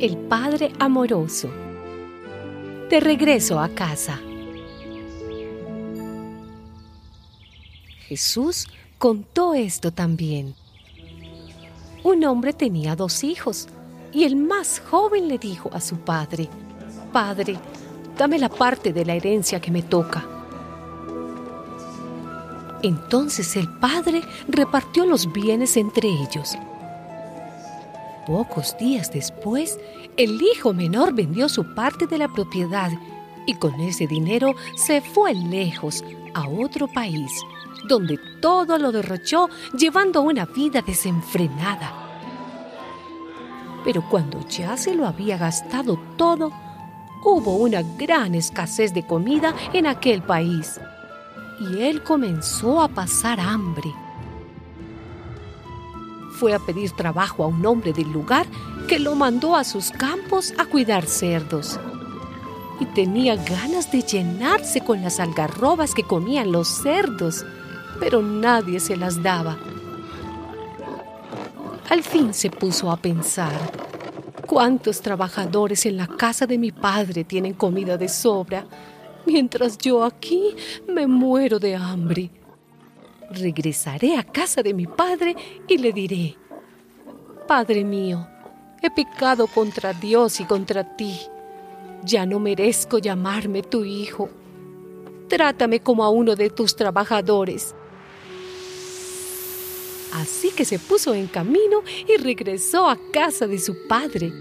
El Padre Amoroso. De regreso a casa. Jesús contó esto también. Un hombre tenía dos hijos y el más joven le dijo a su padre, Padre, dame la parte de la herencia que me toca. Entonces el padre repartió los bienes entre ellos. Pocos días después, el hijo menor vendió su parte de la propiedad y con ese dinero se fue lejos a otro país, donde todo lo derrochó llevando una vida desenfrenada. Pero cuando ya se lo había gastado todo, hubo una gran escasez de comida en aquel país y él comenzó a pasar hambre fue a pedir trabajo a un hombre del lugar que lo mandó a sus campos a cuidar cerdos. Y tenía ganas de llenarse con las algarrobas que comían los cerdos, pero nadie se las daba. Al fin se puso a pensar, ¿cuántos trabajadores en la casa de mi padre tienen comida de sobra, mientras yo aquí me muero de hambre? Regresaré a casa de mi padre y le diré, Padre mío, he pecado contra Dios y contra ti. Ya no merezco llamarme tu hijo. Trátame como a uno de tus trabajadores. Así que se puso en camino y regresó a casa de su padre.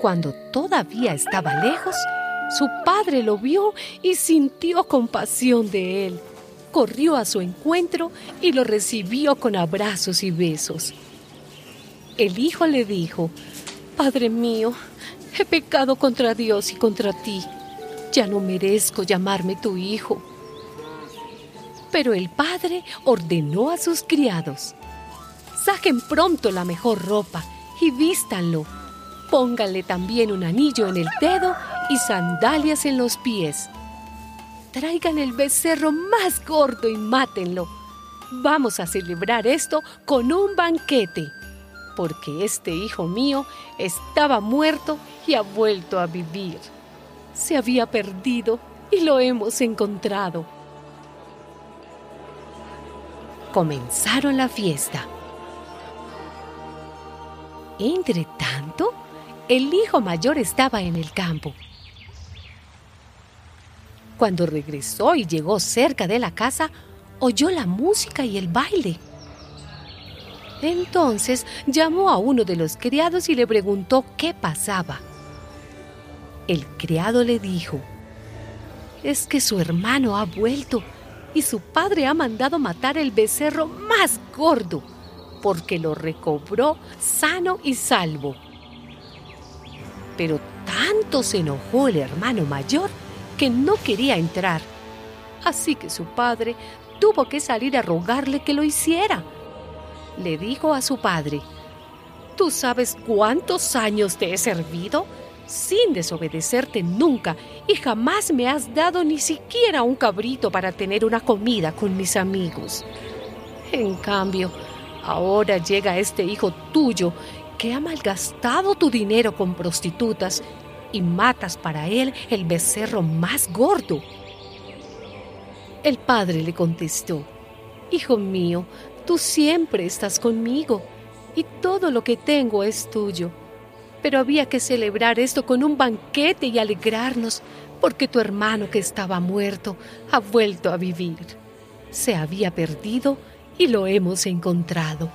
Cuando todavía estaba lejos, su padre lo vio y sintió compasión de él corrió a su encuentro y lo recibió con abrazos y besos. El hijo le dijo, Padre mío, he pecado contra Dios y contra ti. Ya no merezco llamarme tu hijo. Pero el padre ordenó a sus criados, saquen pronto la mejor ropa y vístanlo. Pónganle también un anillo en el dedo y sandalias en los pies traigan el becerro más gordo y mátenlo. Vamos a celebrar esto con un banquete, porque este hijo mío estaba muerto y ha vuelto a vivir. Se había perdido y lo hemos encontrado. Comenzaron la fiesta. Entre tanto, el hijo mayor estaba en el campo cuando regresó y llegó cerca de la casa, oyó la música y el baile. Entonces llamó a uno de los criados y le preguntó qué pasaba. El criado le dijo, es que su hermano ha vuelto y su padre ha mandado matar el becerro más gordo, porque lo recobró sano y salvo. Pero tanto se enojó el hermano mayor que no quería entrar. Así que su padre tuvo que salir a rogarle que lo hiciera. Le dijo a su padre, ¿tú sabes cuántos años te he servido? Sin desobedecerte nunca y jamás me has dado ni siquiera un cabrito para tener una comida con mis amigos. En cambio, ahora llega este hijo tuyo que ha malgastado tu dinero con prostitutas y matas para él el becerro más gordo. El padre le contestó, Hijo mío, tú siempre estás conmigo y todo lo que tengo es tuyo. Pero había que celebrar esto con un banquete y alegrarnos, porque tu hermano que estaba muerto ha vuelto a vivir. Se había perdido y lo hemos encontrado.